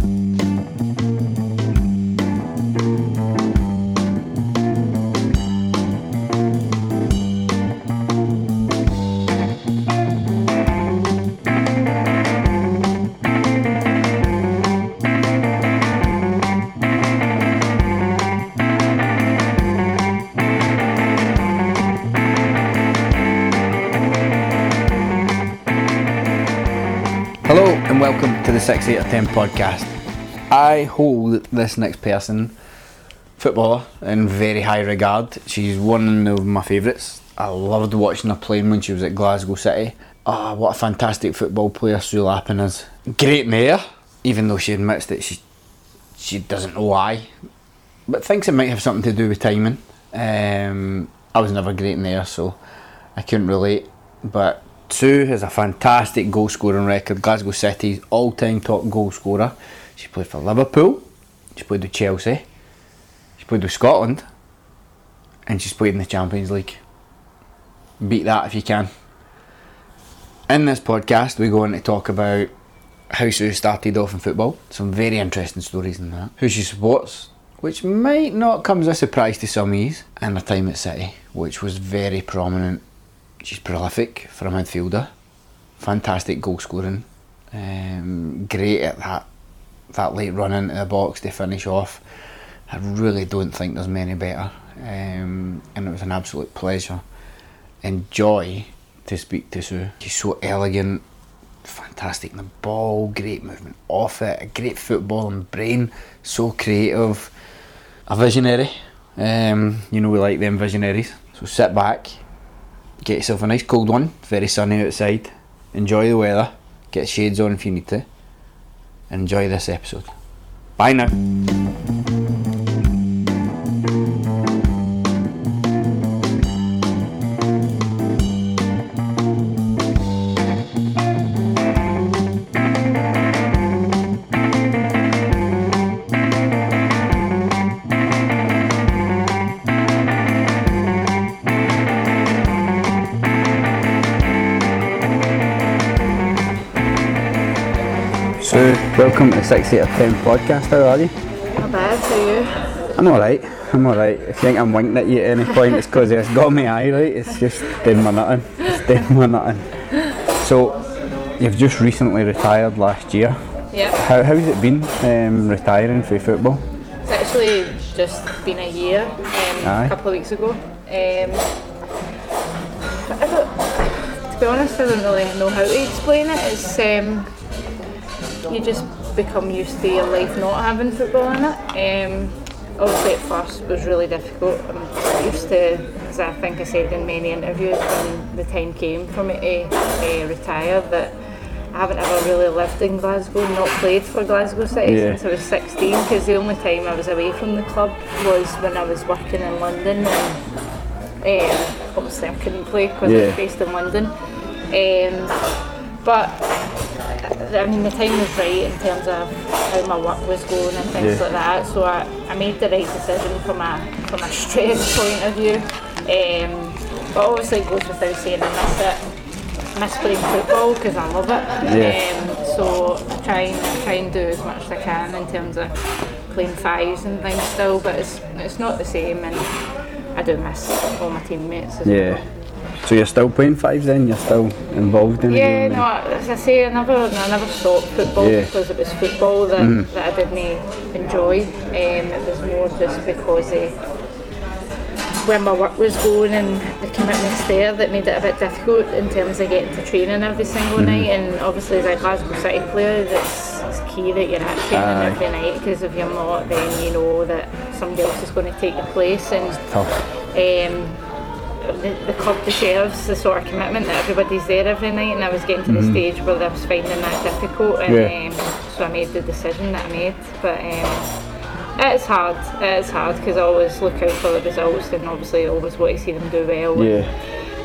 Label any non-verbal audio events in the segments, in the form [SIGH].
Hello the 6 8 or 10 podcast. I hold this next person, footballer, in very high regard. She's one of my favourites. I loved watching her playing when she was at Glasgow City. Ah, what a fantastic football player Sue Lappin is. Great mayor, even though she admits that she she doesn't know why, but thinks it might have something to do with timing. Um, I was never great in there, so I couldn't relate. But Sue has a fantastic goal scoring record. Glasgow City's all time top goal scorer. She played for Liverpool, she played with Chelsea, she played with Scotland, and she's played in the Champions League. Beat that if you can. In this podcast, we're going to talk about how Sue started off in football. Some very interesting stories in that. Who she supports, which might not come as a surprise to some of you, and her time at City, which was very prominent. She's prolific for a midfielder, fantastic goal scoring, um, great at that that late run into the box to finish off. I really don't think there's many better, um, and it was an absolute pleasure and joy to speak to Sue. She's so elegant, fantastic in the ball, great movement off it, a great footballing brain, so creative, a visionary. Um, you know we like them visionaries. So sit back, get yourself a nice cold one, very sunny outside, enjoy the weather, get shades on if you need to, enjoy this episode. Bye now. Welcome to the 6 8 10 podcast. How are you? Not bad, how are you? I'm alright. I'm alright. If you think I'm winking at you at any point, it's because it's got me eye, right? It's just doing my nothing. It's doing my nothing. So, you've just recently retired last year. Yeah, How, how's it been um, retiring from football? it's actually just been a year, um, Aye. a couple of weeks ago. Um, I don't, to be honest, I don't really know how to explain it. It's um, you just become used to your life not having football in it. Um, obviously, at first was really difficult. I'm used to, as I think I said in many interviews, when the time came for me to uh, retire, that I haven't ever really lived in Glasgow, not played for Glasgow City Yeah. since I was 16, because the only time I was away from the club was when I was working in London. And, um, obviously, I couldn't play because I Yeah. was based in London. Um, but I mean, the time was right in terms of how my work was going and things Yeah. like that. So I, I made the right decision from a from a stress point of view. Um, but obviously, it goes without saying I miss it. Miss playing football because I love it. Yeah. Um, so I try and try and do as much as I can in terms of playing fives and things still, but it's it's not the same, and I do miss all my teammates as well. Yeah. So you're still playing fives then? You're still involved in the Yeah, game? no, as I say, I never, I never stopped football Yeah. because it was football that, that I didn't enjoy. Um, it was more just because of when my work was going and the commitments there that made it a bit difficult in terms of getting to training every single night. And obviously, as a Glasgow City player, it's, it's key that you're at training Aye. every night because if you're not, then you know that somebody else is going to take your place. And um, the, the club deserves the sort of commitment that everybody's there every night and I was getting to the stage where I was finding that difficult and Yeah. um, so I made the decision that I made but um, it's hard it's hard because I always look out for the results and obviously I always want to see them do well Yeah.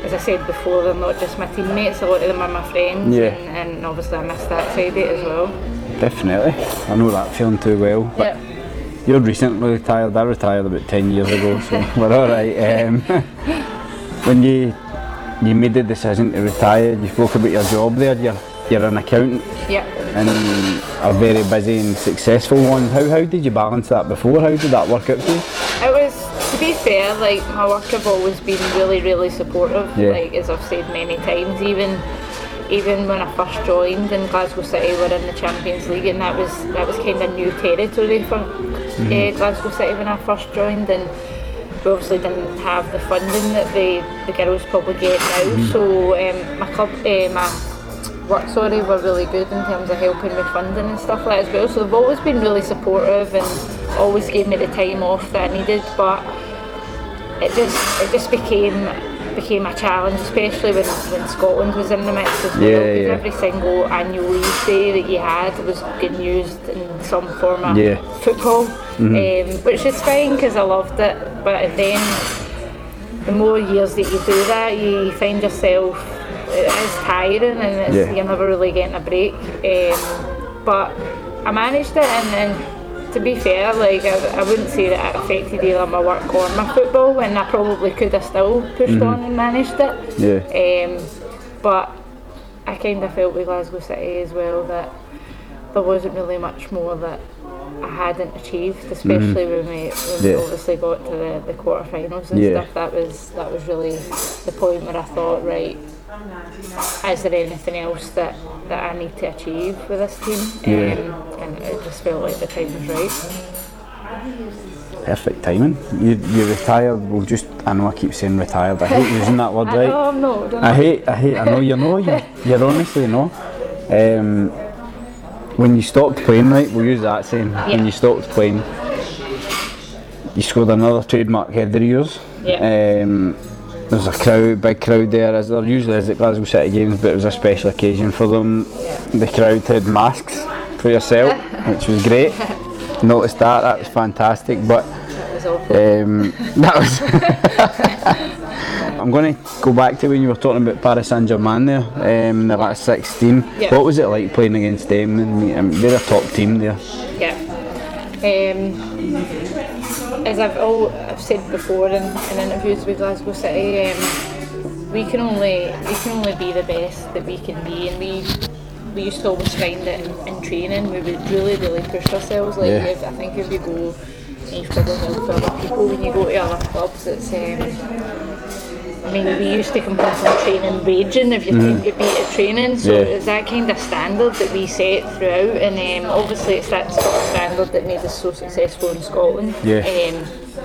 as I said before they're not just my teammates a lot of them are my friends Yeah. and, and obviously I miss that side of it as well Definitely. I know that feeling too well. But yeah. You're recently retired. I retired about ten years ago, so [LAUGHS] we're all right. Um, [LAUGHS] when you you made the decision to retire, you spoke about your job there. You're you're an accountant Yeah. and a very busy and successful one. How how did you balance that before? How did that work out for you? It was, to be fair, like my work have always been really, really supportive. Yeah. Like as I've said many times, even even when I first joined in Glasgow City, we're in the Champions League, and that was that was kind of new territory for uh, Glasgow City when I first joined, and we obviously didn't have the funding that the the girls probably get now. So um, my club, uh, my work sorry were really good in terms of helping with funding and stuff like that as well. So they've always been really supportive and always gave me the time off that I needed. But it just it just became became a challenge, especially when, when Scotland was in the mix as well. Yeah, because yeah. every single annual leave day that you had was getting used in some form of Yeah. football, um, which is fine because I loved it. But then the more years that you do that, you find yourself it is tiring and it's, Yeah. you're never really getting a break. Um, but I managed it, and, and to be fair, like I, I wouldn't say that it affected either my work or my football, and I probably could have still pushed on and managed it. Yeah. Um, but I kind of felt with Glasgow City as well that there wasn't really much more that I hadn't achieved, especially when we, when we Mm-hmm. Yeah. obviously got to the, the quarterfinals and Yeah. stuff. That was that was really the point where I thought, right, is there anything else that, that I need to achieve with this team? Yeah. Um, and it just felt like the time was right. Perfect timing. You you retired. Well, just I know I keep saying retired. I hate using that word, [LAUGHS] I, right? oh no, don't I hate, I hate, I know you know, you, [LAUGHS] you're honestly know. Um, when you stopped playing, right, we'll use that saying, when you stopped playing, you scored another trademark header of yours. Yeah. Um, there's a crowd, big crowd there, as there usually is at Glasgow City Games, but it was a special occasion for them. The crowd had masks for yourself, [LAUGHS] which was great. Noticed that, that was fantastic, but that was awful. um, [LAUGHS] that was. [LAUGHS] I'm going to go back to when you were talking about Paris Saint Germain there, um, in the last 16. Yeah. What was it like playing against them? And, um, they're a top team there. Yeah. Um, as I've all I've said before in, in interviews with Glasgow City, um, we can only we can only be the best that we can be, and we we used to always find that in, in training we would really really push ourselves. Like Yeah. if, I think if you go, and probably for other people when you go to other clubs, it's. Um, I mean, we used to come from training raging if you think you beat at training, so Mm. Yeah. it's that kind of standard that we set throughout, and um, obviously it's that sort of standard that made us so successful in Scotland. Yeah. Um,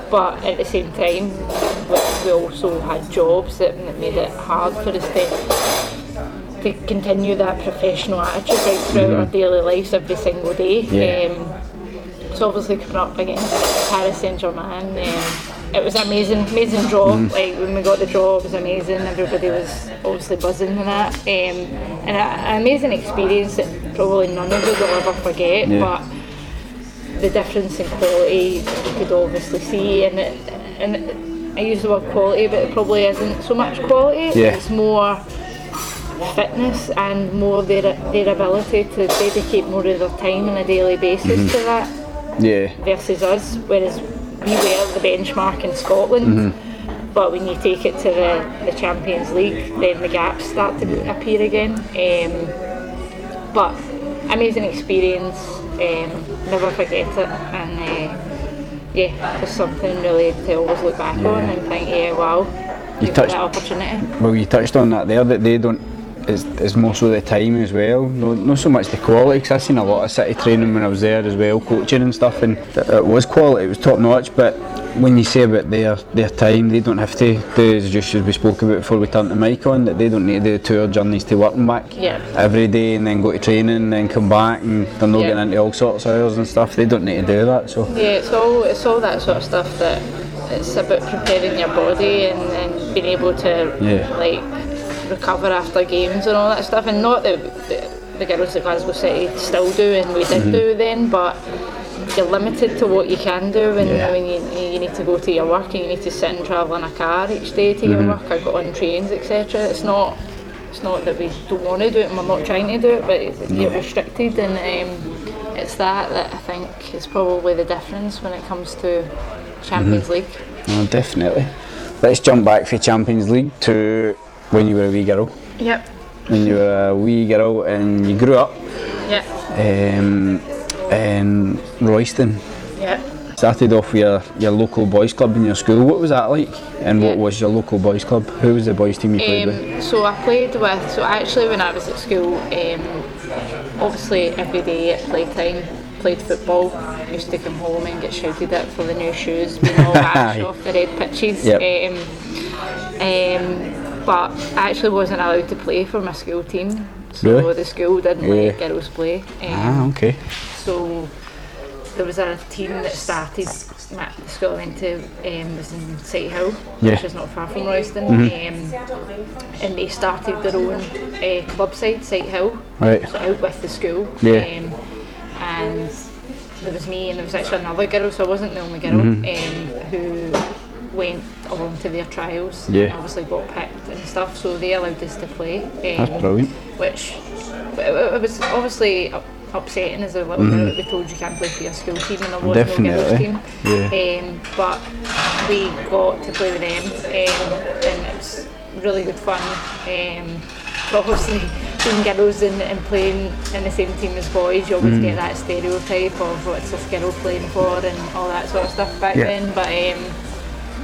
but at the same time, we, also had jobs that made it hard for us to to continue that professional attitude right throughout our daily lives every single day. Mm-hmm. Yeah. Um, so obviously coming up against Paris Saint Germain, um, it was amazing, amazing draw. Mm-hmm. Like when we got the draw, it was amazing. Everybody was obviously buzzing with that, um, and a, an amazing experience that probably none of us will ever forget. Yeah. But the difference in quality you could obviously see, and it, and I use the word quality, but it probably isn't so much quality. Yeah. It's more fitness and more their their ability to dedicate more of their time on a daily basis Mm-hmm. to that Yeah. versus us, whereas we were the benchmark in Scotland. Mm-hmm. But when you take it to the, the Champions League, then the gaps start to appear again. Um, but amazing experience, um, never forget it, and uh, yeah, just something really to always look back on and think, yeah, wow, You touched- that opportunity. Well, you touched on that there, that they don't. It's, it's more so the time as well, no, not so much the quality. Because I seen a lot of City training when I was there as well, coaching and stuff, and it was quality, it was top notch. But when you say about their their time, they don't have to do as just as we spoke about before we turned the mic on, that they don't need to do tour journeys to work and back Yeah. every day, and then go to training, and then come back, and they're not Yeah. getting into all sorts of hours and stuff. They don't need to do that. So Yeah, it's all it's all that sort of stuff that it's about preparing your body and, and being able to Yeah. like recover after games and all that stuff. And not that the, the girls at Glasgow City still do and we Mm-hmm. did do then, but you're limited to what you can do when, Yeah. you, you need to go to your work and you need to sit and travel in a car each day to Mm-hmm. your work or go on trains, etc. It's not it's not that we don't want to do it and we're not trying to do it, but it's, you're restricted and um, it's that that I think is probably the difference when it comes to Champions Mm-hmm. League. no, definitely. Let's jump back for Champions League to when you were a wee girl. Yep. when you were a wee girl and you grew up Yeah. um, in Royston. Yeah. Started off with your, your local boys club in your school. What was that like? And what Yeah. was your local boys club? Who was the boys team you played with? Um, so I played with. So actually, when I was at school, um, obviously every day at playtime, played football. Used to come home and get shouted at for the new shoes, being all [LAUGHS] off the red pitches. Yep. Um, um, but I actually wasn't allowed to play for my school team. So Really? the school didn't Yeah. let girls play. Um, Ah, okay. so there was a team that started the school I went to um, was in Sighthill, Yeah. which is not far from Royston, um, and they started their own uh, club side, Sighthill, Right. so out with the school. Yeah. Um, and there was me and there was actually another girl, so I wasn't the only girl Mm-hmm. um, who went along to their trials. Yeah. and Obviously got picked and stuff, so they allowed us to play. Um, That's brilliant. which it, it was obviously upsetting as a little girl that we told you can't play for your school team and there was no Mm-hmm. Definitely, girls team. yeah. Um, but we got to play with them um, and it was really good fun. Um, but obviously being girls and, and playing in the same team as boys, you Mm. always get that stereotype of what's this girl playing for and all that sort of stuff back Yeah. then. But um,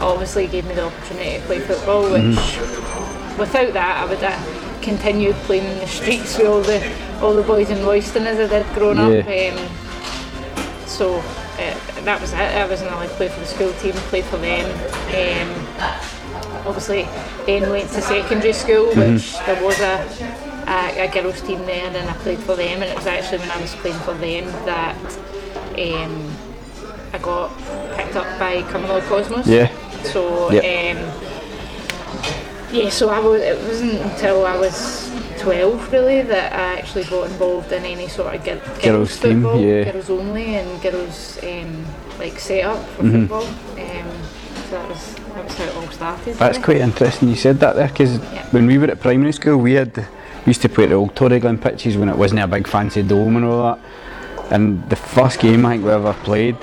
obviously gave me the opportunity to play football, which Mm-hmm. without that I would have continued playing in the streets with all the all the boys in Royston as I did growing up. Um, so uh, that was it. I wasn't allowed to play for the school team, played for them. Um, obviously, then went to secondary school, which there was a, a, a girls' team there, and I played for them. And it was actually when I was playing for them that um, I got picked up by Cumbernauld Cosmos. Yeah. So Yep. um, yeah, so I was. It wasn't until I was twelve really that I actually got involved in any sort of gir- girls, Girls' team, football, yeah. girls only, and girls um, like set up for Mm-hmm. football. Um, so that was that was how it all started. That's really. quite interesting you said that there because when we were at primary school we had we used to play at the old Toryglen pitches when it wasn't a big fancy dome and all that and the first game I think we ever played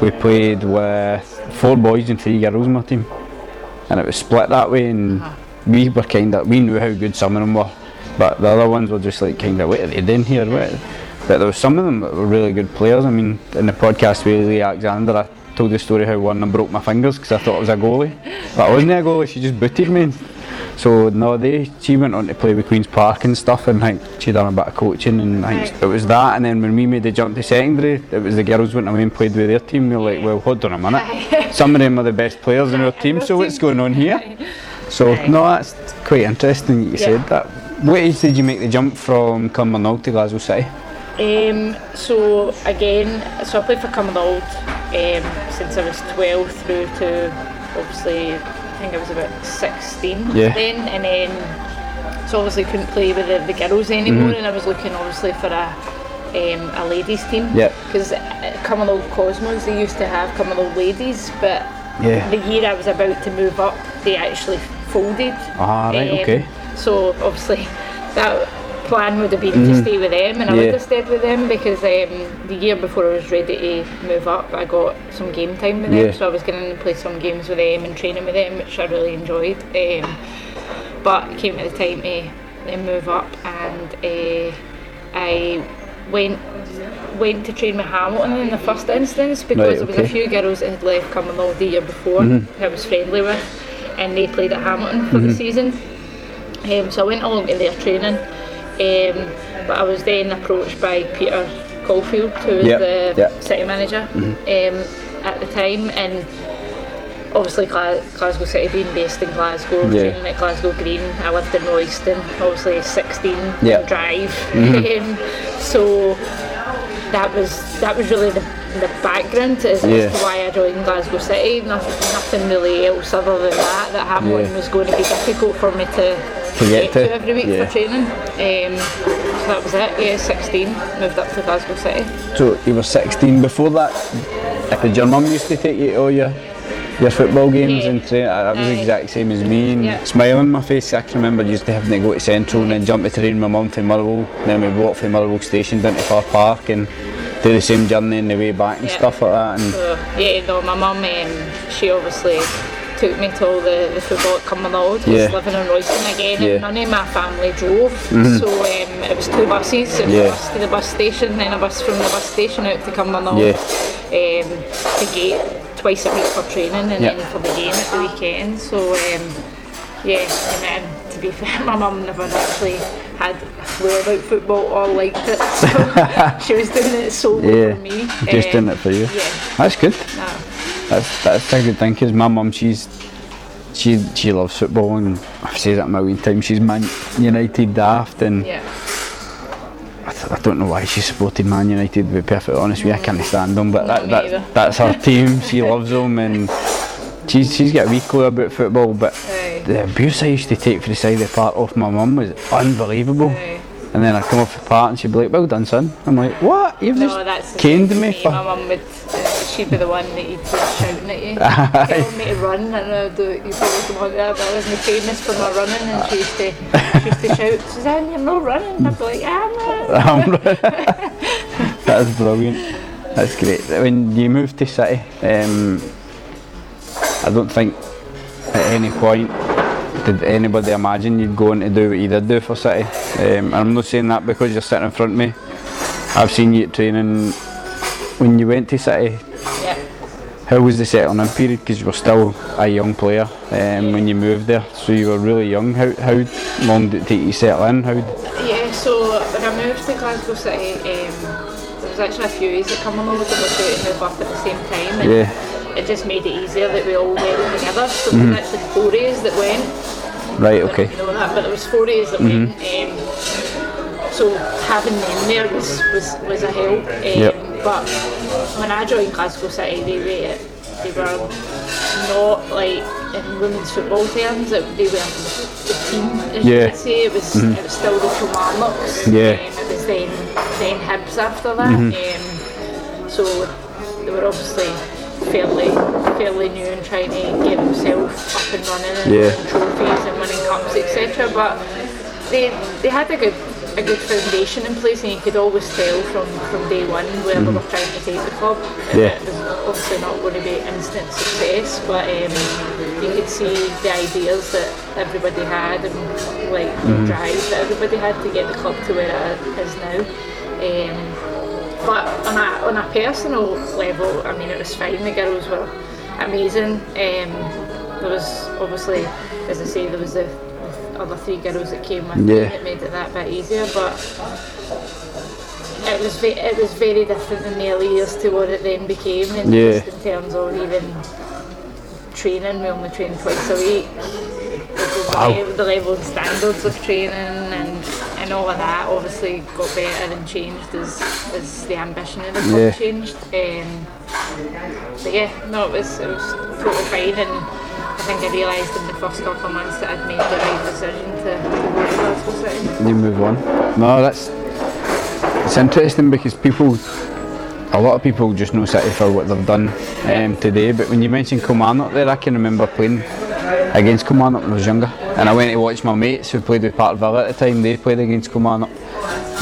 we played with four boys and three girls in my team and it was split that way and uh-huh. we were kind of we knew how good some of them were but the other ones were just like kind of what are they doing here? What? but there was some of them that were really good players. I mean in the podcast with Lee Alexander I told the story how one of them broke my fingers because I thought it was a goalie. But it wasn't a goalie she just booted me so no they she went on to play with Queen's Park and stuff and I think she done a bit of coaching and I think Right. it was that and then when we made the jump to secondary it was the girls went away and played with their team. We were like well hold on a minute. Some of them are the best players in our team so what's going on here? so no that's quite interesting that you Yeah. said that. What age did you make the jump from Cumbernauld to Glasgow City? Um, so again, so I played for Cumbernauld um, since I was 12 through to obviously I think I was about 16 Yeah. then, and then so obviously couldn't play with the, the girls anymore, and I was looking obviously for a um, a ladies team Because Yep. because Cumbernauld Cosmos they used to have Cumbernauld ladies, but Yeah. the year I was about to move up, they actually folded. Ah, right, Um, okay. So obviously [LAUGHS] that plan would have been to stay with them, and I Mm-hmm. Yeah. would have stayed with them because um, the year before I was ready to move up, I got some game time with them, Yeah. so I was going to play some games with them and training with them, which I really enjoyed. Um, but it came to the time to, to move up, and uh, I went went to train with Hamilton in the first instance because Right, there was a few girls that had left Cumbernauld the year before Mm-hmm. who I was friendly with, and they played at Hamilton for the season. Um, so I went along to their training, um, but I was then approached by Peter Caulfield, who was Yep, the yep. Mm-hmm. city manager um, at the time, and obviously Gla- Glasgow City being based in Glasgow, Yeah. training at Glasgow Green. I lived in Royston, obviously 16 Yep. drive, Mm-hmm. [LAUGHS] um, so that was that was really the, the background as, Yeah. as to why I joined Glasgow City. Nothing, nothing really else other than that. That Hamilton Yeah. was going to be difficult for me to, To get to, every week yeah. for training. Um, so that was it. Yeah, 16, moved up to Glasgow City. So you were 16 before that. Did your mum used to take you to all your your football games Yeah. and train? That was the exact same as me. And Yeah. smile on my face. I can remember used to having to go to Central and then jump the train with my mum to Motherwell. Then we walk from Motherwell station down to Fir Park and do the same journey on the way back and Yeah. stuff like that. And So yeah, no, my mum, um, she obviously took me to all the, the football at Cumbernauld. I Yeah. was living in Royston again, Yeah. and none of my family drove. So um, it was two buses. It was Yeah. a bus to the bus station, then a bus from the bus station out to Cumbernauld. Yeah. Um, the gate twice a week for training, and then for the game at the weekend. So um, yeah, and then to be [LAUGHS] fair, my mum never actually had a clue about football or liked it. So [LAUGHS] she was doing it solely Yeah, for me. just Um, doing it for you. Yeah. That's good. No. That's that's a good thing because my mum, she's she she loves football and I've said it a million times. She's Man United daft and Yeah. I, th- I don't know why she supported Man United. To be perfectly honest with you, I can't stand them, but that, me that that's her team. She loves them and she's she's got a wee clue about football. But Aye. the abuse I used to take for the side of the park off my mum was unbelievable. Aye. And then I come off the park and she'd be like, "Well done, son." I'm like, "What? You've No, just caned me for for." My mum would, uh, she'd be the one that you'd be shouting at you, [LAUGHS] telling me to run, and I'd do, you probably don't want that, but I wasn't famous for my running, and she used to, she used to [LAUGHS] shout, Suzanne, you're not running. I'd be like, I'm running. [LAUGHS] That's brilliant. That's great. When you moved to City, um, I don't think at any point did anybody imagine you'd go on to do what you did do for City. Um, and I'm not saying that because you're sitting in front of me. I've seen you at training when you went to City. How was the settling in period? Because you were still a young player um, when you moved there, so you were really young. How, how long did it take you to settle in? How, Yeah, so when I moved to Glasgow City, um, there was actually a few years that come along with due to move up at the same time, and Yeah. it just made it easier that we all went together. So there was actually four days that went. right, I don't know okay. you know that, but there was four days that went. Um, so having them there was, was, was a help. Um, Yep. But when I joined Glasgow City, they were they were not like in women's football terms. That they were the team, as you Yeah. could say. It was it was still the Kilmarnocks. Yeah. Um, it was then then Hibs after that. Um, so they were obviously fairly fairly new and trying to get themselves up and running and Yeah. trophies and winning cups, etc. But they they had a good a good foundation in place, and you could always tell from, from day one where they were trying to take the club. Yeah. It was obviously not going to be instant success, but um, you could see the ideas that everybody had and like Mm-hmm. the drive that everybody had to get the club to where it is now. Um, but on a, on a personal level, I mean, it was fine. The girls were amazing. Um, there was obviously, as I say, there was the other three girls that came with me Yeah. that made it that bit easier. But it was ve- it was very different in the early years to what it then became, and Yeah. just in terms of even training. We only trained twice a week. The, Wow. the level and standards of training and, and all of that obviously got better and changed as, as the ambition of the club Yeah. changed. Um, but yeah, no, it was it was totally fine, and I think I realised in the first couple of months that I'd made the right decision to, to go to Glasgow City. you move on. No, that's it's interesting because people, a lot of people just know City for what they've done um, today. But when you mentioned Kilmarnock there, I can remember playing against Kilmarnock when I was younger, and I went to watch my mates who played with Park Villa at the time. They played against Kilmarnock,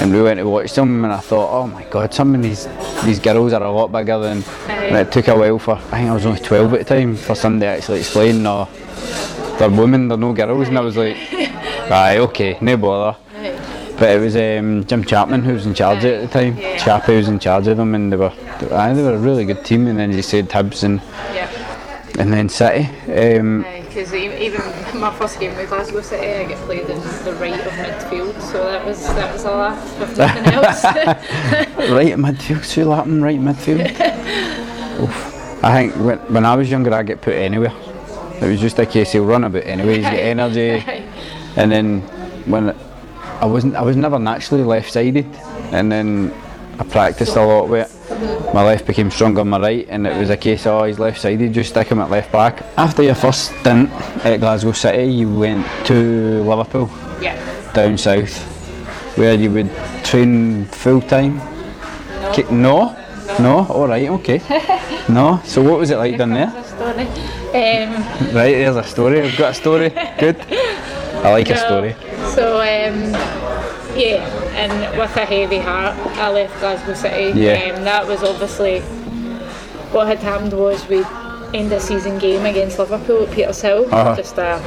and we went to watch them, and I thought, oh my God, some of these these girls are a lot bigger than. And it took a while for I think I was only 12 at the time for somebody to actually explain, no, they're women, they're no girls, and I was like, right, okay, no bother. But it was um, Jim Chapman who was in charge at the time. Yeah. Chappie was in charge of them, and they were, they were, aye, they were a really good team. And then he said Hibs and Yeah. and then City. Um, Because even my first game with Glasgow City, I get played in the right of midfield, so that was that was a laugh, if nothing else. [LAUGHS] right midfield, Sue Lappin, right midfield. [LAUGHS] Oof. I think when, when I was younger, I get put anywhere. It was just a case he'll run about anyway. He's got energy, [LAUGHS] and then when I wasn't, I was never naturally left-sided, and then I practiced a lot with it. My left became stronger than my right, and it was a case of oh, he's left-sided, just stick him at left back. After your first stint at Glasgow City, you went to Liverpool yeah. down south, where you would train full time. No. No, no. All right, okay. [LAUGHS] no. So what was it like down there? That's a story. Um, Right, there's a story. I've got a story. Good. I like a [LAUGHS] story. So um, yeah, and with a heavy heart, I left Glasgow City. Yeah. Um, that was obviously what had happened was we end of season game against Liverpool at Petershill. Uh-huh. Just a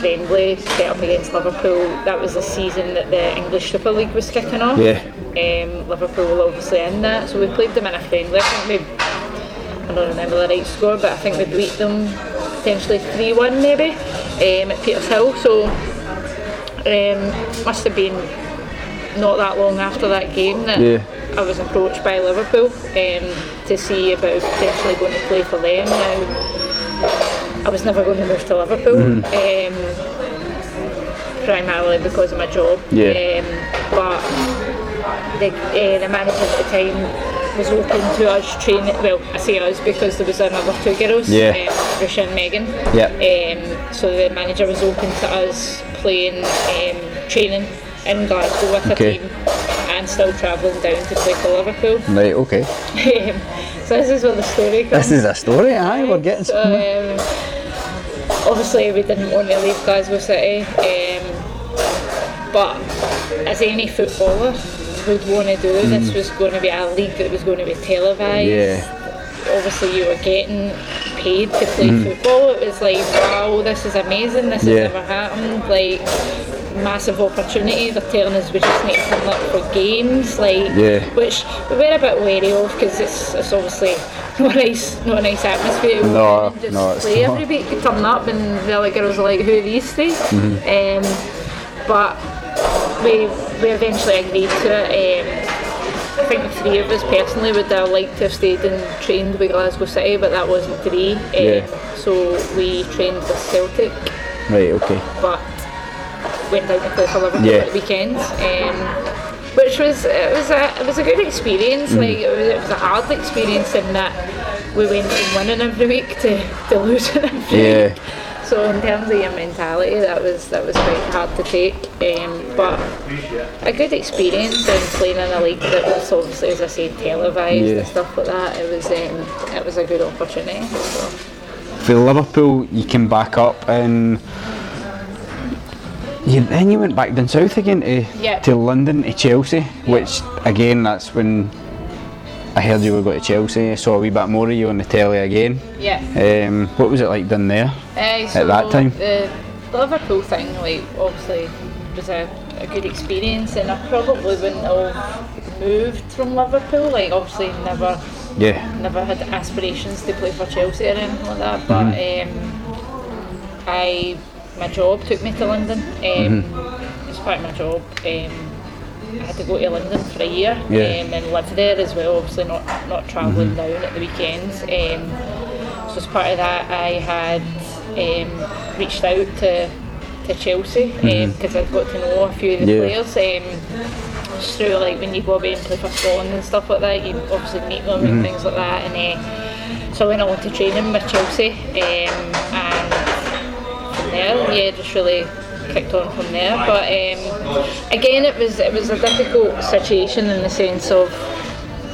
friendly set up against Liverpool. That was the season that the English Super League was kicking off. Yeah. Um, Liverpool were obviously in that, so we played them in a friendly. I think we, I don't remember the right score, but I think we beat them potentially 3 1 maybe um, at Petershill. So um, must have been not that long after that game that Yeah. I was approached by Liverpool um, to see about potentially going to play for them. Now, I was never going to move to Liverpool, Mm-hmm. um, primarily because of my job. Yeah. Um, but the, uh, the manager at the time was open to us training. Well, I say us because there was another two girls, Yeah. um, Risha and Megan. Yeah. Um, so the manager was open to us playing um, training in Glasgow with Okay. a team and still travelling down to play for Liverpool. Right, okay. Um, [LAUGHS] so this is where the story comes. This is a story, aye, we're getting So, um, obviously, we didn't want to leave Glasgow City, um, but as any footballer would want to do, this was going to be a league that was going to be televised. Yeah. Obviously, you were getting paid to play football. It was like, wow, this is amazing. This Yeah. has never happened. Like, massive opportunity. They're telling us we just need to turn up for games, like, Yeah. which we're a bit wary of because it's, it's obviously [LAUGHS] not a nice, not a nice atmosphere. No, just no, it's play not. every week. You turn up and the other girls are like, who are these three? Mm-hmm. Um, but we we eventually agreed to it. Um, I think the three of us personally would have liked to have stayed and trained with Glasgow City, but that wasn't to be. Um, Yeah. So we trained with Celtic, Right, okay. but went down to play for Liverpool Yeah. at the weekends. Um, which was it was a it was a good experience. Mm. Like it was, it was a hard experience in that we went from winning every week to, to losing every Yeah. week. So in terms of your mentality, that was that was quite hard to take. Um, but a good experience in playing in a league that was obviously, as I said, televised Yeah. and stuff like that. It was um, it was a good opportunity. So. For Liverpool, you came back up and you, then you went back down south again to, Yeah. to London, to Chelsea, which again, that's when I heard you were going to Chelsea. I saw a wee bit more of you on the telly again. Yeah. Um, what was it like down there? Uh, so that time? The Liverpool thing, like, obviously was a, a good experience, and I probably wouldn't have moved from Liverpool. Like, obviously, never Yeah. never had aspirations to play for Chelsea or anything like that. But um, I, my job took me to London. Um, As part of my job, um, I had to go to London for a year Yeah. um, and live there as well. Obviously, not not travelling down at the weekends. Um, so as part of that, I had um, reached out to to Chelsea because I'd got to know a few of the Yeah. players. Um, through like when you go away and play for Scotland and stuff like that, you obviously meet them and things like that. And uh, so I went on to training with Chelsea, um, and there, yeah, just really kicked on from there. But um, again, it was it was a difficult situation in the sense of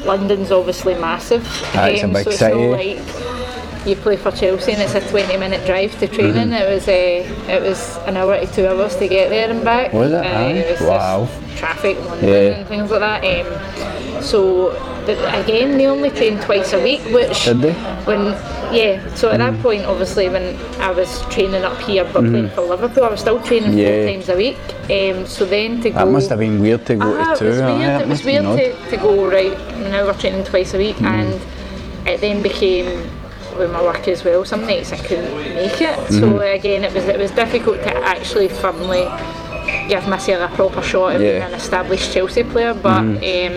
London's obviously massive, Ah, it's a um, big so it's city. not like you play for Chelsea and it's a 20 minute drive to training. Mm-hmm. It was uh, it was an hour to two hours to get there and back. Was it? Uh, Aye. was just Wow. Traffic, London, Yeah. and things like that. Um, so but again, they only train twice a week, which Did they? when yeah. So at that point, obviously, when I was training up here but playing for Liverpool, I was still training Mm-hmm. Yeah. four times a week. Um, so then to go. That must have been weird to go Ah, to two. it was weird. that It was must have been weird to, to go right. Now we're training twice a week, Mm-hmm. and it then became with my work as well. Some nights I couldn't make it. Mm-hmm. So again, it was it was difficult to actually firmly give myself a proper shot of being Yeah. Mm-hmm. an established Chelsea player. But um,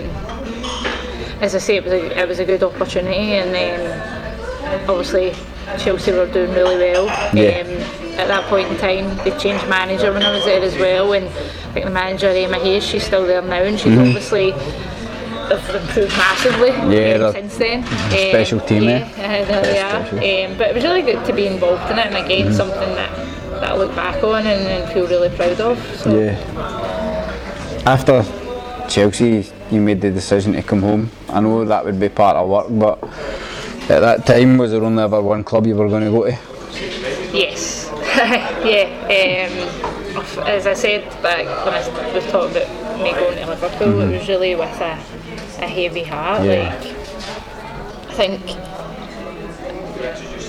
as I say, it was a, it was a good opportunity, and um, obviously Chelsea were doing really well. Yeah. Um, at that point in time, they changed manager when I was there as well, and I think the manager Emma Hayes, she's still there now, and she's obviously have improved massively Mm-hmm. Yeah, um, since then. special Um, team, yeah, [LAUGHS] eh? uh, they are. special. Um, but it was really good to be involved in it, and again, Mm-hmm. something that, that I look back on and, and feel really proud of. So. Yeah. After Chelsea, you made the decision to come home. I know that would be part of work, but at that time, was there only ever one club you were going to go to? Yes. [LAUGHS] yeah. Um, as I said back when I was talking about me going to Liverpool, it was really with a, a heavy heart. Yeah. Like I think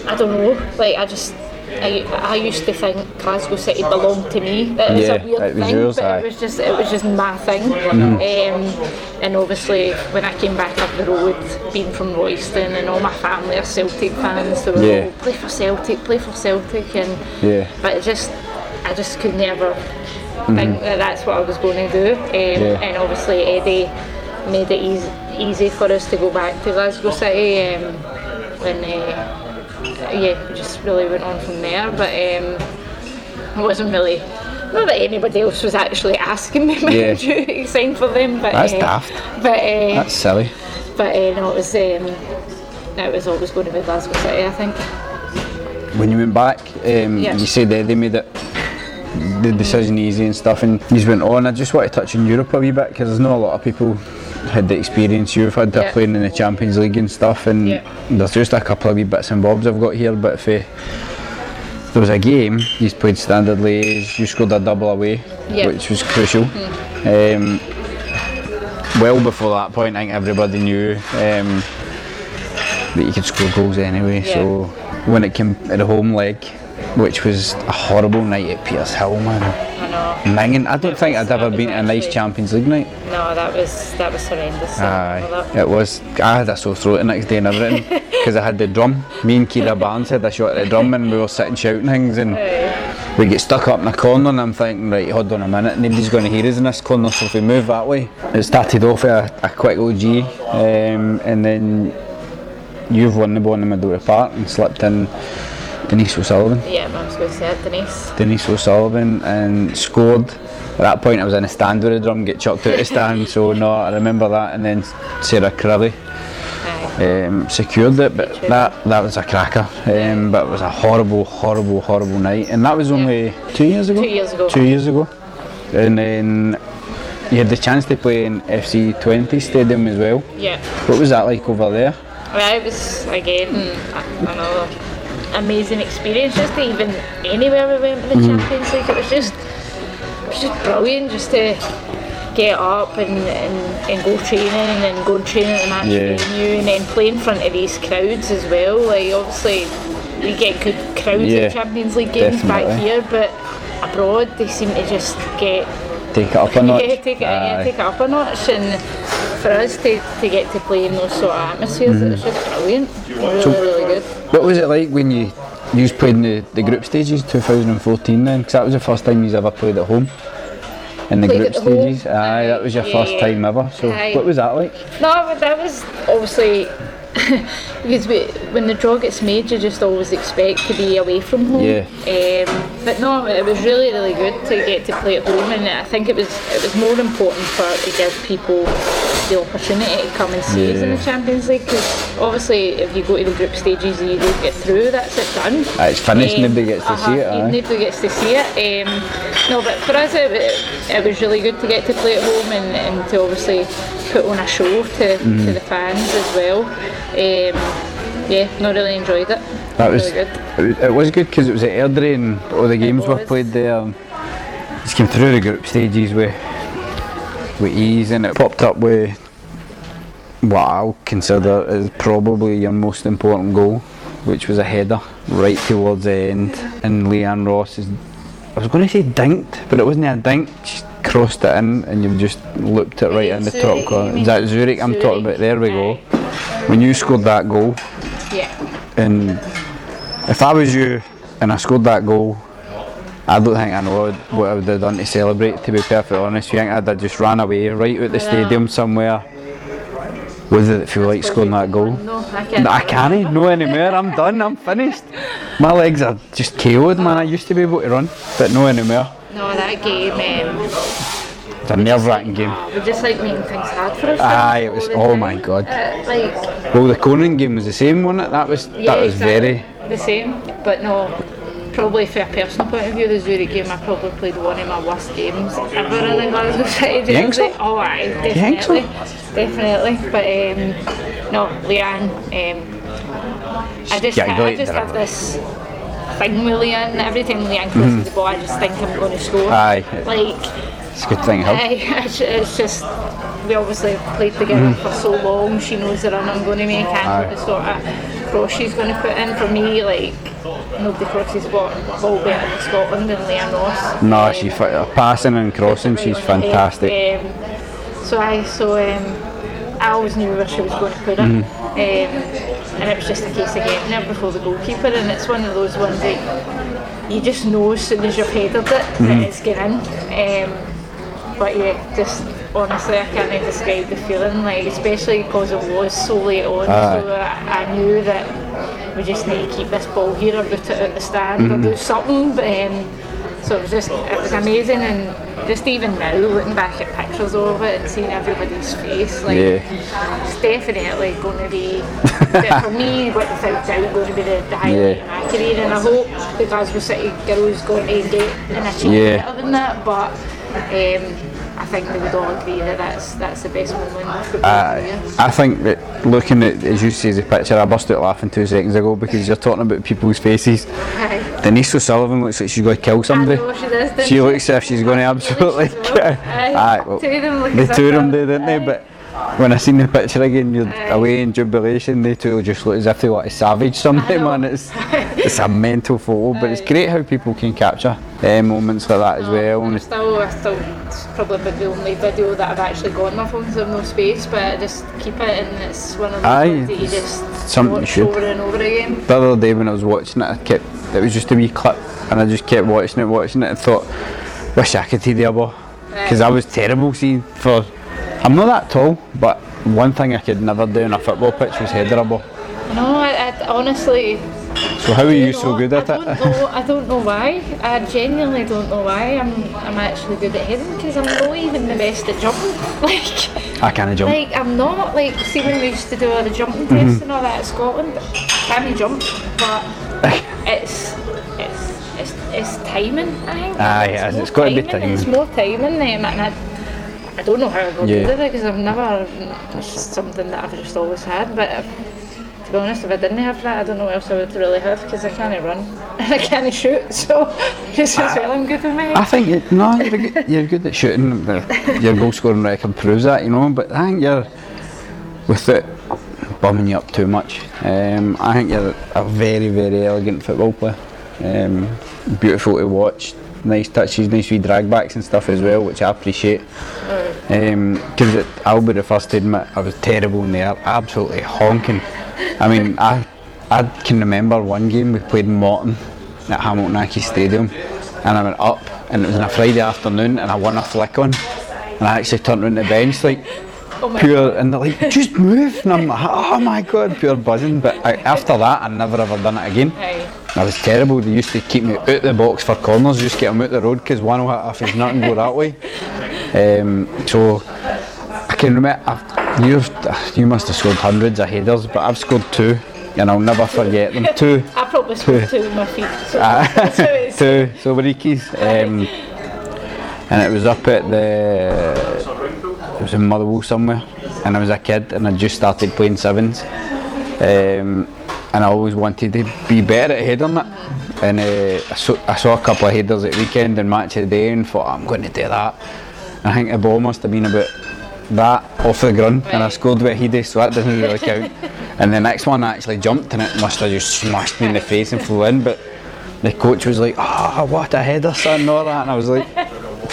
I don't know. Like I just. I, I used to think Glasgow City belonged to me. That was Yeah, a weird was thing, yours, but aye. it was just it was just my thing. Mm-hmm. Um, and obviously, when I came back up the road, being from Royston, and all my family are Celtic fans, they were Yeah. all play for Celtic, play for Celtic, and Yeah. but it just I just could never think that that's what I was going to do. Um, Mm-hmm. Yeah. And obviously, Eddie made it easy, easy for us to go back to Glasgow City. Um, and uh, yeah, we just really went on from there. But um, it wasn't really. Not that anybody else was actually asking me Yeah. [LAUGHS] you, to sign for them, but That's uh, daft. But uh, That's silly. but uh, no, it was um, it was always going to be Glasgow City, I think. When you went back, um, Yeah. you said they made it the decision easy and stuff, and you went on. I just want to touch on Europe a wee bit because there's not a lot of people had the experience you've had Yeah. playing in the Champions League and stuff, and Yeah. there's just a couple of wee bits and bobs I've got here. But if uh, there was a game you played Standard Liège, you scored a double away, Yeah. which was crucial. Um, well before that point, I think everybody knew um, that you could score goals anyway. So when it came to the home leg, which was a horrible night at Petershill, man. I know. Minging. I don't think I'd ever been to a nice Champions League night. No, that was that was horrendous. Aye, it was. I had a sore throat the next day and everything [LAUGHS] because I had the drum. Me and Kira Barnes had a shot at the drum and we were sitting shouting things and we get stuck up in a corner and I'm thinking, right, hold on a minute, nobody's going to hear us in this corner, so if we move that way. It started off a, a quick OG um, and then you've won the ball in the middle of the park and slipped in Denise O'Sullivan. Yeah, I was going to say it, Denise. Denise O'Sullivan and scored. At that point, I was in a stand with the drum, get chucked out of the stand. So [LAUGHS] no, I remember that. And then Sarah Crilly um, secured it, but that that was a cracker. Um, but it was a horrible, horrible, horrible night. And that was only two years ago. Two years ago. Two years ago. And then you had the chance to play in FC Twente Stadium as well. Yeah. What was that like over there? Well, it was again a- another amazing experience. Just to even anywhere we went in the Mm-hmm. Champions League, it was just it was just brilliant. Just to get up and, and, and go training and then go and train at the match Yeah. venue and then play in front of these crowds as well. Like obviously we get good crowds Yeah, at Champions League games back here, but abroad they seem to just get Take it up a notch. yeah, take it, yeah, take it up a notch, and for us to, to get to play in those sort of atmospheres, mm-hmm. it was just brilliant. Really, really good. What was it like when you you played in the, the group stages 2014 then? Because that was the first time you've ever played at home. In the Played group at home? stages, aye, that was your Aye, first yeah. time ever. So, Aye. what was that like? No, that was obviously [LAUGHS] because we, when the draw gets made, you just always expect to be away from home. Yeah. Um, but no, it was really, really good to get to play at home, and I think it was it was more important for to give people the opportunity to come and see us in the Champions League. Because obviously, if you go to the group stages and you don't get through, that's it done. Aye, it's finished, Um, nobody gets to see it, uh-huh, aye. Nobody gets to see it. Um, no, but for us, it, it, it was really good to get to play at home and, and to obviously put on a show to, Mm-hmm. to the fans as well. Um, yeah, no, really enjoyed it. That was really good. it was, good because it was at Airdrie and all the games were played there. Just came through the group stages with with ease, and it popped up with what I'll consider is probably your most important goal, which was a header right towards the end, and Leanne Ross is. I was going to say dinked, but it wasn't a dink. She crossed it in, and you've just looped it right in the Zurich, top corner. Is that Zurich? I'm talking about. There we go. When you scored that goal, Yeah. and if I was you and I scored that goal, I don't think I know what, I would have done to celebrate. To be perfectly honest, you think I'd have just ran away right out the stadium somewhere? What did it feel like scoring that goal? No, I can't. No, I can't, no anymore. I'm done. I'm finished. My legs are just KO'd, man. I used to be able to run, but no anymore. No, that game. Um, It's a nerve-wracking game. we just like making things hard for us. Aye, it was. Oh my god. Uh, like Well, the Conan game was the same, wasn't it? That was that was exactly. very. the same, but no. Probably from a personal point of view, the Zurich game I probably played one of my worst games ever in the Glasgow You think so? Oh, aye, definitely, definitely. But um, no, Leanne. Um, I just, Yeah, go I just have this thing with Leanne. Every time Leanne crosses the ball, I just think I'm going to score. Aye. Like. It's a good thing, huh? [LAUGHS] It's, it's just we obviously played together for so long. She knows the run I'm going to make. And the sort of she's going to put in. For me, like nobody crosses what ball better in Scotland than Leah Ross. No, Um, she's fa- passing and crossing. She's fantastic. um, so I so um, I always knew where she was going to put it, Mm-hmm. um, and it was just a case of getting there before the goalkeeper. And it's one of those ones that you just know as soon as you've headed it Mm-hmm. that it's getting in. Um, but yeah, just honestly, I can't even describe the feeling. Like especially because it was so late on, Aye. so I, I knew that we just need to keep this ball here or boot it out the stand or Mm-hmm. do something. But um, so it was just it was amazing and just even now looking back at pictures of it and seeing everybody's face like Yeah. it's definitely going to be [LAUGHS] for me without doubt going to be the, the highlight Yeah. of my career and I hope the Glasgow City girls going to get and achieve Yeah. better than that but um, I think we would all agree that that's that's the best moment football Aye. I think that looking at, as you see the picture, I burst out laughing two seconds ago because you're talking about people's faces. Aye. Denise O'Sullivan looks like she's going to kill somebody. she does, She looks as if she's going [LAUGHS] to absolutely. [LAUGHS] kill. Aye. well, Two of them look the two of them did, didn't they? But when I seen the picture again, you're Aye. away in jubilation. They two just look as if they want to savage somebody, know. man. It's [LAUGHS] it's a mental photo, but it's great how people can capture uh, moments like that as well. And I'm it's, still, I still, it's probably the only video that I've actually got on my phone, I've no space, but I just keep it and it's one of those Aye, ones that you just something you watch should. over and over again. the other day when I was watching it, I kept it was just a wee clip, and I just kept watching it, watching it, and thought, wish I could see the other because I was terrible. See, for I'm not that tall, but one thing I could never do on a football pitch was header a ball. No, I, I honestly, So how are you so good at I it? don't know. [LAUGHS] I don't know why. I genuinely don't know why. I'm, I'm actually good at heading because I'm not even the best at jumping. [LAUGHS] Like, I can't jump. like I'm not like. See when we used to do all the jumping Mm-hmm. tests and all that at Scotland, can jump, but [LAUGHS] it's it's it's, it's timing. I think. Aye, It's it more It's gotta be timing. It's more timing, um, and I, don't know how I got Yeah. at it because I've never. It's something that I've just always had, but. uh, to be honest, if I didn't have that, I don't know what else I would really have because I can't run [LAUGHS] and I can't shoot. [LAUGHS] So, just as well, I'm good with my I think it, no, you're good, you're good at shooting. Your goal scoring record proves that, you know. But I think you're with it bumming you up too much. Um, I think you're a very, very elegant football player. Um, beautiful to watch. Nice touches, nice wee drag backs and stuff as well, which I appreciate. Um, because I'll be the first to admit I was terrible in the air, absolutely honking. I mean, I I can remember one game we played in Morton at Hamilton Accies Stadium, and I went up, and it was on a Friday afternoon, and I won a flick on, and I actually turned around the bench like Oh pure, and they're like, just move, and I'm like, oh my god, pure buzzing. But I, after that, I never ever done it again. Aye. I was terrible. They used to keep me out the box for corners, just get them out the road because one will hit off his nut and go that way. Um, so I can remember, you've, you must have scored hundreds of headers, but I've scored two, and I'll never forget them. [LAUGHS] Two. I probably scored two with my feet. So Ah, [LAUGHS] [LAUGHS] two, so. Um, and it was up at the, it was in Motherwell somewhere, and I was a kid, and I just started playing sevens. Um, and I always wanted to be better at heading it. And uh, I, saw, I saw a couple of headers at weekend and match of the day and thought, I'm going to do that. And I think the ball must have been about that off the ground, and I Right. scored with Heedy, so that doesn't really count. and the next one I actually jumped and it must have just smashed me in the face and flew in, but the coach was like, "Oh, what a header, son!" and all that, and I was like,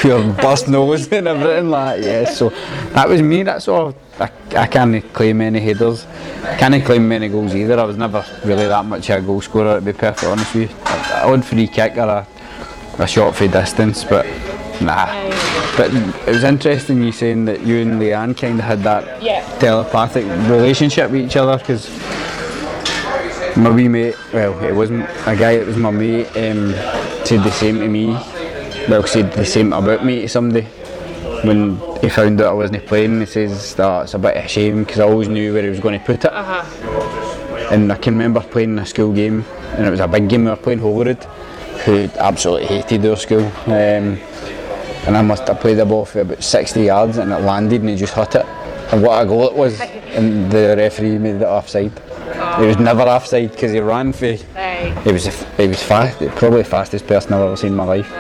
pure bust nose and everything like yeah. So that was me. That's all. I, I can't claim any headers. Can't claim many goals either. I was never really that much of a goal scorer, to be perfectly honest with you. I odd free kick or a, a shot for distance, but nah. But it was interesting you saying that you and Leanne kind of had that Yeah. telepathic relationship with each other because my wee mate, well, it wasn't a guy, it was my mate, um, said the same to me. Well, said the same about me to somebody when he found out I wasn't playing. He says that it's a bit of a shame because I always knew where he was going to put it. Uh-huh. And I can remember playing a school game, and it was a big game. We were playing Holyrood, who absolutely hated our school. Um, and I must have played the ball for about 60 yards, and it landed, and he just hit it. And what a goal it was! And the referee made it offside. He was never offside because he ran for. He was he was fast, probably the fastest person I've ever seen in my life.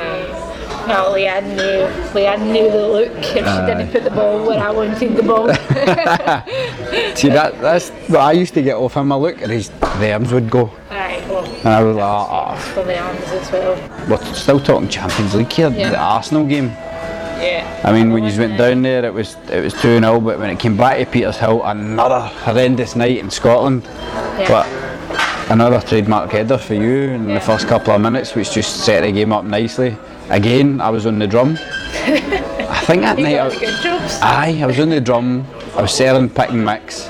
Well, Leanne knew, Leanne knew the look if [LAUGHS] she uh, didn't put the ball where I wanted the ball. [LAUGHS] See that that's what I used to get off him. I look and his the arms would go, Aye, well, and I was like, oh, for the arms as well. we're still talking Champions League here. Yeah. The Arsenal game. Yeah. I mean, when you went down there, it was it was two 0 but when it came back to Petershill, another horrendous night in Scotland. Yeah. But another trademark header for you in Yeah. the first couple of minutes, which just set the game up nicely. Again, I was on the drum. I think that [LAUGHS] night. I. Aye, I was on the drum. I was selling pick and mix,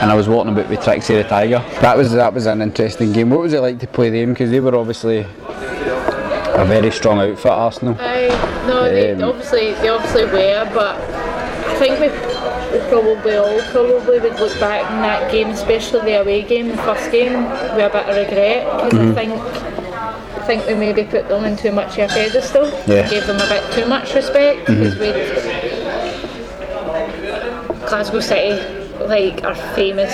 and I was walking about with Trixie the Tiger. That was that was an interesting game. What was it like to play them? Because they were obviously a very strong outfit, Arsenal. Aye, no, they Um, obviously they obviously were, but I think we, probably all probably would look back in that game, especially the away game, the first game, with a bit of regret because Mm-hmm. I think think we maybe put them in too much of a pedestal, Yeah. Mm-hmm. gave them a bit too much respect because we Glasgow City like are famous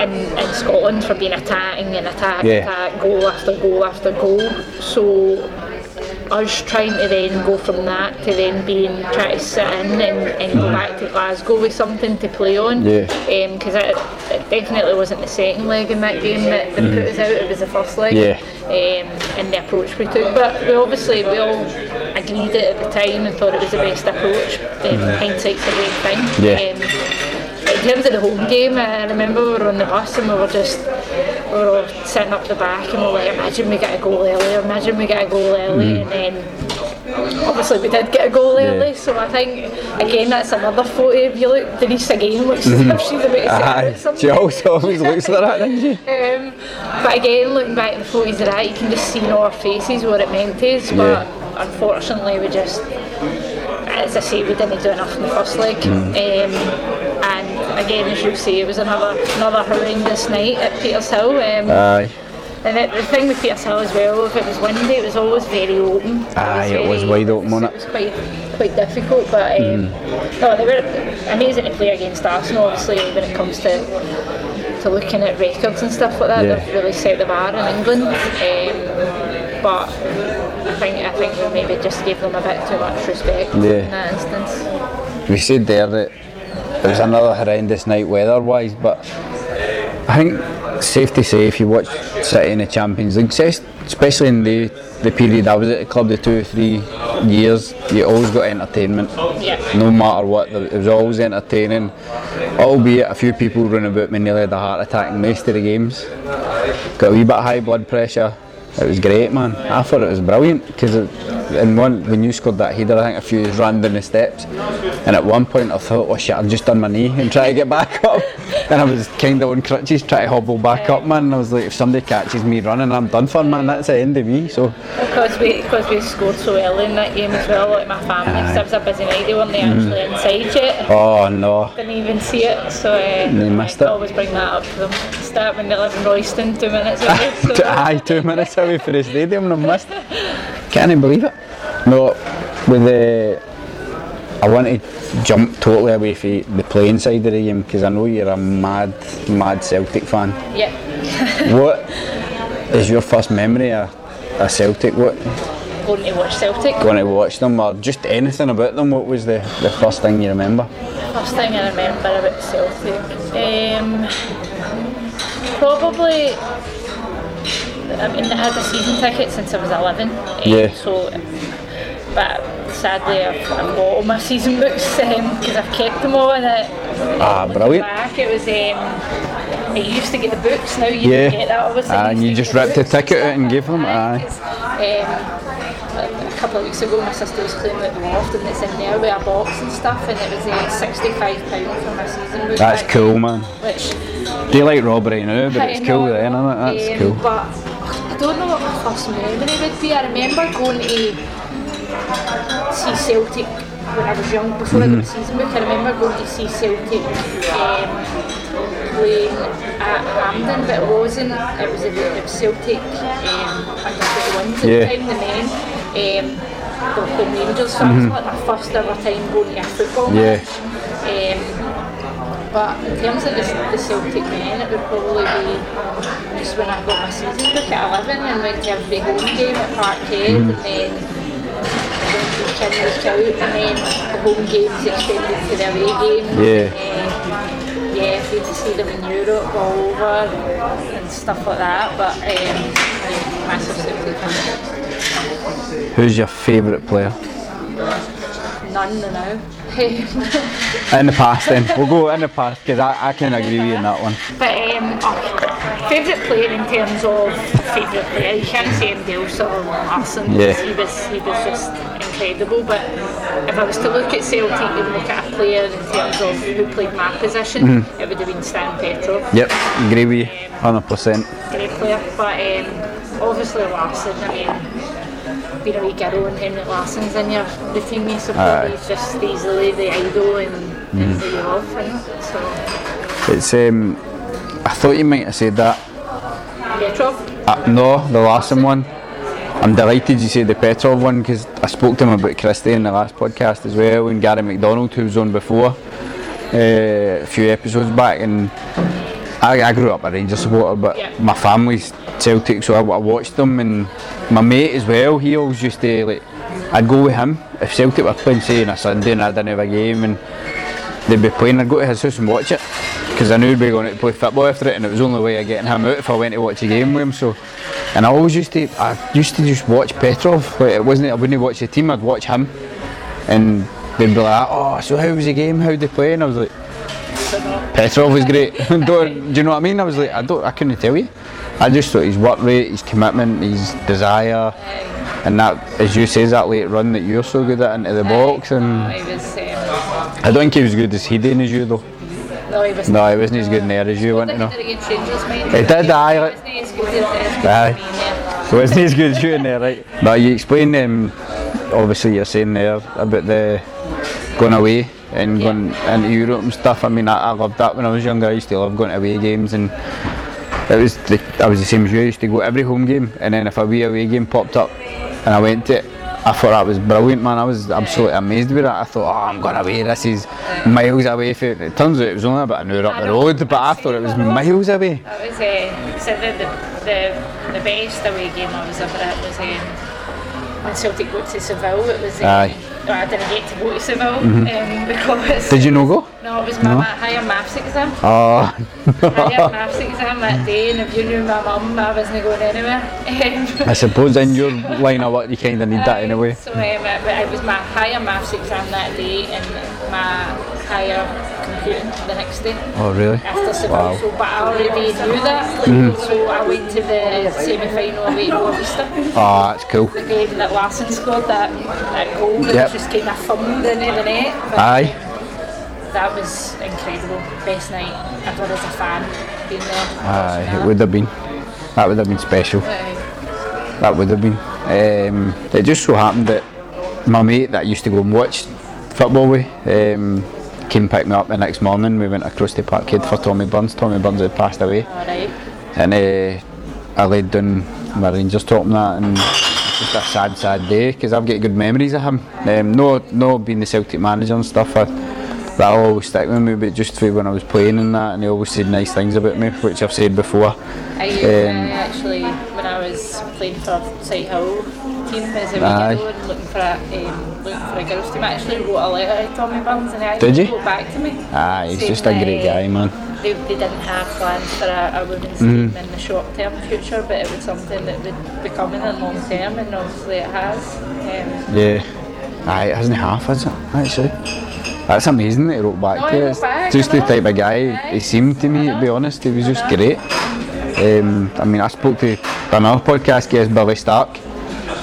in, in Scotland for being attacking and attacking, Yeah. attack, goal after goal after goal. So us trying to then go from that to then being trying to sit in and, and go back to Glasgow with something to play on. Mm-hmm. Yeah. Because it, it definitely wasn't the second leg in that game that, that put us out. It was the first leg. Yeah. Um, and the approach we took, but we obviously we all agreed it at the time and thought it was the best approach. Um, Hindsight's a great thing. Yeah. Um, in terms of the home game, I remember we were on the bus and we were just were all sitting up the back and we were like, imagine we get a goal early, imagine we get a goal early, and then obviously we did get a goal. Yeah. early. So I think again that's another photo. If you look, Denise again looks as if she's about to Mm-hmm. Say she always always looks like that, doesn't she? [LAUGHS] Um, but again, looking back at the photos of that, you can just see in our faces what it meant to us. But unfortunately, we just, as I say, we didn't do enough in the first leg. Um, and again, as you say, it was another another horrendous night at Petershill. Um, Aye. and it, the thing with Petershill as well, if it was windy, it was always very open. Aye, it was very- wide open, wasn't It was quite quite difficult, but um, no, they were amazing to play against Arsenal. Obviously, when it comes to to looking at records and stuff like that, Yeah. they've really set the bar in England. Um, but I think I think we maybe just gave them a bit too much respect Yeah. in that instance. We said there that it was another horrendous night weather-wise, but I think safe to say if you watch City in the Champions League, especially in the the period I was at the club, the two or three years, you always got entertainment. Yeah. No matter what, it was always entertaining. Albeit a few people running about me nearly had a heart attack in most of the games. Got a wee bit of high blood pressure. It was great, man. I thought it was brilliant because in one when you scored that header, I think a few ran down the steps, and at one point I thought, "Oh shit, I've just done my knee," and try to get back [LAUGHS] up. [LAUGHS] and I was kind of on crutches, trying to hobble back up, man. I was like, if somebody catches me running, I'm done for, man. That's the end of me. So Because we because we scored so early in that game as well, like my family, because it was a busy night, they weren't Mm-hmm. actually inside yet. Oh no. Didn't even see it, so uh, They missed I it. always bring that up to them. Start when they live in Royston, two minutes away. [LAUGHS] So Aye, two minutes away from the stadium and I missed. Can't even believe it. No, with the. I want to jump totally away from the playing side of the game because I know you're a mad, mad Celtic fan. yeah, [LAUGHS] What is your first memory of, of Celtic? What going to watch Celtic. going to watch them or just anything about them? What was the, the first thing you remember? First thing I remember about Celtic, um, probably. I mean, I had a season ticket since I was 11. um, Yeah. So, but sadly, I've, I've got all my season books because I've kept them all. in it, Ah, brilliant. Back, it was. Um, I used to get the books. Now you Yeah. don't get that. Obviously, Ah, and you just ripped the ticket out and gave them? Aye. Um, a couple of weeks ago, my sister was cleaning out the loft, and it's in there with a box and stuff, and it was uh, sixty-five pound for my season book. That's back cool, man. Which like robbery now, but it's I cool know, then, isn't it? That's um, cool. But I don't know what my first memory would be. I remember going to see Celtic when I was young, before I got the season book. I remember going to see Celtic um, playing at Hampden, but it wasn't. It was, a, it was Celtic um, under the ones at Yeah. the time, the men. Um, the, the Rangers, so it was like my first ever time going to a football Yeah. match. Um, but in terms of the, the Celtic men, it would probably be just when I got my season book at 11 and went to every home game at Parkhead Mm. and then when the was out and then the home games extended to the away games. Yeah. Uh, yeah, good to see them in Europe all over and stuff like that. But um, yeah, massive Who's your favourite player? None now. [LAUGHS] In the past, then we'll go in the past because I, I can agree with you on that one. But um, oh, favourite player in terms of favourite player, you can't say him else or Larsson. Yeah. He was he was just incredible. But if I was to look at Celtic and look at a player in terms of who played my position, it would have been Stan Petrov. Yep, agree with you, hundred percent. Great player. But um, obviously Larsson, I mean being a wee girl and Henrik Larsson's in your you support, Aye. he's just easily the idol and, and who you love. So It's um, I thought you might have said that. Petrov, Uh, no, the Larsson one. I'm delighted you said the Petrov one because I spoke to him about Christie in the last podcast as well, and Gary McDonald, who was on before uh, a few episodes back, and I, I grew up a Rangers supporter, but Yeah. my family's Celtic, so I, I watched them, and my mate as well. He always used to like, I'd go with him if Celtic were playing, say on a Sunday, and I didn't have a game, and they'd be playing. I'd go to his house and watch it because I knew we'd be going to play football after it, and it was the only way of getting him out if I went to watch a game with him. So, and I always used to, I used to just watch Petrov. Like it wasn't, I wouldn't watch the team. I'd watch him, and they'd be like, "Oh, so how was the game? How would they play?" And I was like, Petrov was great. [LAUGHS] Do you know what I mean? I was like, I don't, I couldn't tell you. I just thought his work rate, his commitment, his desire, and that, as you say, that late run that you're so good at into the box, and he I don't think he was good as he did as you though. no, he. No, he wasn't as good in there as you went to know. It against Rangers, mind He did, aye, like- Wasn't he as good as- as good Aye. as me in there? So wasn't as good as you in there, right? But you explained, um, obviously you're saying there about the going away and Yeah. going into Europe and stuff. I mean, I, I loved that when I was younger. I used to love going to away games and it was the, I was the same as you. I used to go to every home game and then if a wee away game popped up and I went to it, I thought that was brilliant, man. I was absolutely amazed with that. I thought, oh, I'm going away. This is miles away. From, it turns out it was only about an hour up the road, but I thought it was miles away. That was uh, so the, the the the best away game I was ever at was um, when Celtic went to Seville. It was. Um, Aye. No, I didn't get to go to Seville um, because. Did you not go? No, it was my No? ma- higher maths exam. Oh, [LAUGHS] higher maths exam that day, and if you knew my mum, I wasn't going anywhere. Um, [LAUGHS] I suppose in your line of work you kind of need that anyway. So um, it, but it was my higher maths exam that day and my higher computing the next day Oh, really? after Seville. Wow. So, but I already knew that. So I went to the semi-final away to Boavista. Oh, that's cool. The game that Larsson scored that, that goal that Yep. just kind of thumbed into the net. Aye. That was incredible. Best night ever as a fan being there. Aye, it would have been. That would have been special. Aye. That would have been. Um, it just so happened that my mate that I used to go and watch football with um, came pick me up the next morning. We went across the parkhead for Tommy Burns. Tommy Burns had passed away. Alright. And uh, I laid down my Rangers top and that, and just a sad, sad day because I've got good memories of him. Um, no, no being the Celtic manager and stuff. I, that'll always stick with me, but just when I was playing and that, and he always said nice things about me, which I've said before. I used to Um, actually, when I was playing for Sighthill team as a wee Aye. girl and looking for a um, looking for a girls team, I actually wrote a letter to Tommy Burns and he actually wrote back to me. Ah, he's just a great uh, guy, man. They, they didn't have plans for a, a women's Mm-hmm. team in the short term future, but it was something that would be coming in long term, and obviously it has. Um, Yeah. Aye, it hasn't half, has it? Actually. That's amazing that he wrote back Oh, to he it. wrote It's back, just the type of guy Aye. he seemed to me, to be honest. He was just great. Um, I mean, I spoke to another podcast guest, Billy Stark,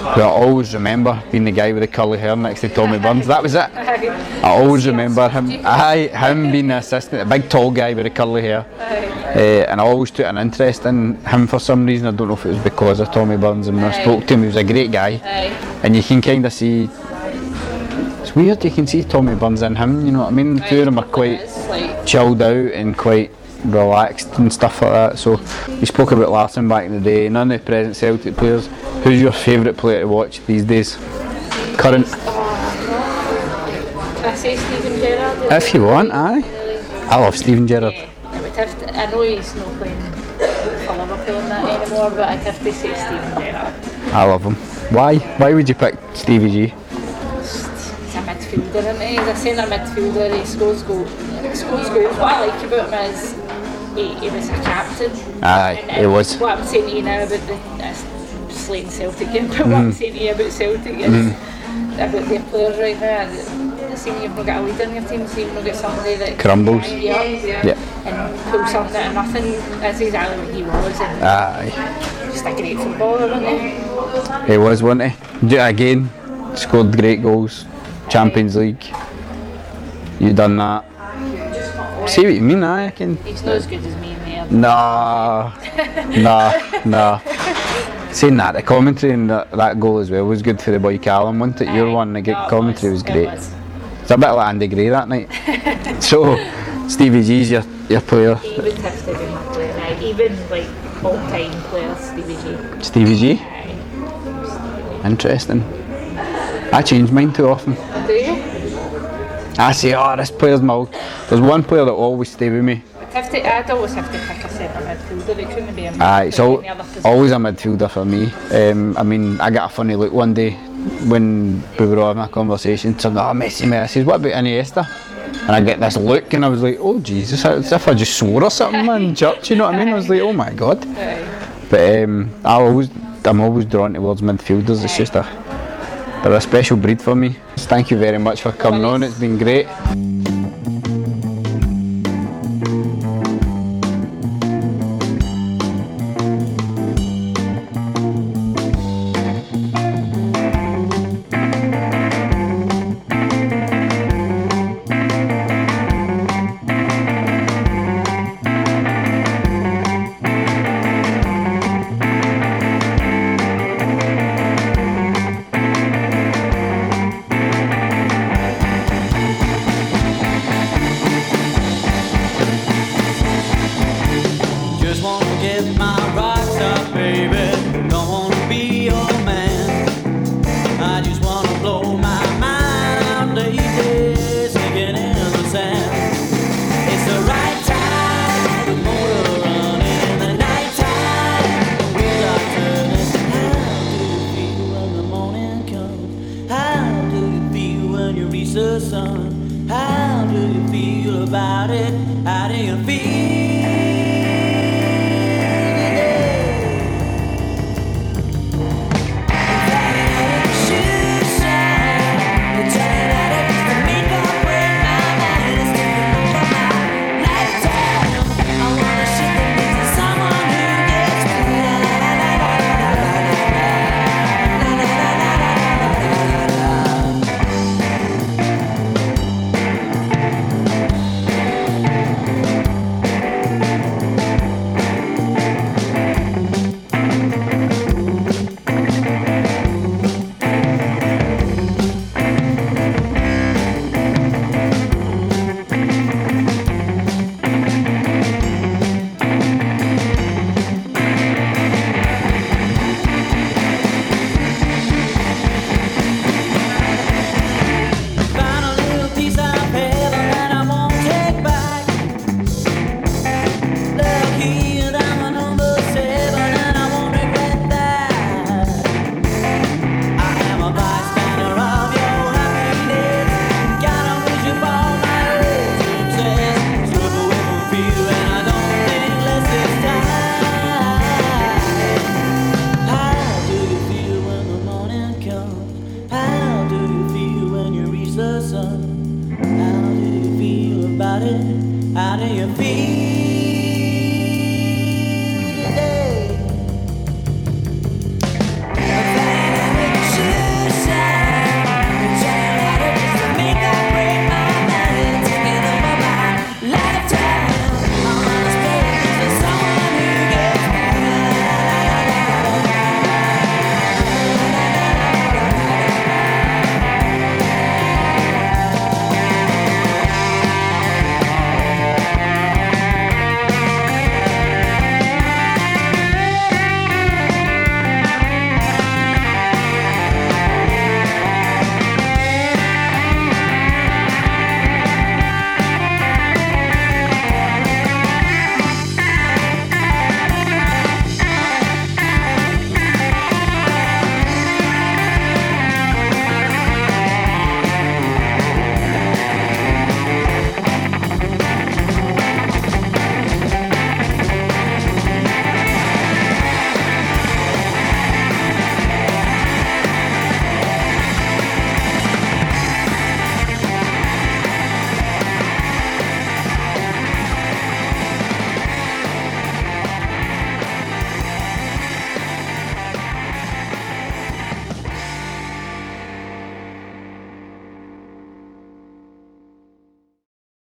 who I always remember being the guy with the curly hair next to Tommy Burns. That was it. [LAUGHS] I always remember him. Aye, him being the assistant, a big tall guy with the curly hair. Uh, and I always took an interest in him for some reason. I don't know if it was because of Tommy Burns. And when I spoke to him, he was a great guy. And you can kind of see. It's weird. You can see Tommy Burns in him. You know what I mean? The two of them are quite chilled out and quite relaxed and stuff like that. So we spoke about Larsson back in the day. None of the present Celtic players. Who's your favourite player to watch these days? Current. I say Steven Gerrard? If you want, aye. I love Steven Gerrard. Yeah, it would have to, I know he's not playing for Liverpool and that anymore, but I'd have to say Steven Gerrard. I love him. Why? Why would you pick Stevie G? He's a midfielder, isn't he? He's a centre midfielder. He scores goals. Scores goals. What I like about him is he, was a captain. Aye, And, he uh, was. What I'm saying to you now about the uh, slating Celtic game, [LAUGHS] but what Mm-hmm. I'm saying to you about Celtic is about their players right now. Seeing you've not got a leader in your team, seeing you've not got somebody that Crumbles. can you up Yeah. and pull something out of nothing. That's exactly what he was, and Aye, just a great footballer, wasn't he? he was, wasn't he? Do it again. Scored great goals. Champions League. You done that. See what you mean? Aye, I can. He's not as good as me in there. Nah, nah, nah. Saying that, the commentary in that, that goal as well was good for the boy Callum, wasn't it? Your one, the good No, it commentary was it great. was. It's a bit like Andy Gray that night. [LAUGHS] so, Stevie G's your, your player. He would have to be my player now. Even like all time player Stevie G. Stevie G? Aye. Interesting. I change mine too often. Do you? I say, oh, this player's my. There's one player that will always stay with me. Have to, I'd always have to pick a centre midfielder. It couldn't be a Aye, midfielder al- in the other position. always a midfielder for me. Um, I mean, I got a funny look one day when we were having a conversation. Someone, oh, Messi, Messi. I says, what about Iniesta? And I get this look, and I was like, oh Jesus, it's if I just swore or something, in church. You know what I mean? I was like, oh my God. But um, I always, I'm always drawn towards midfielders. It's just a, they're a special breed for me. Thank you very much for coming on. It's been great. Out of How do you feel?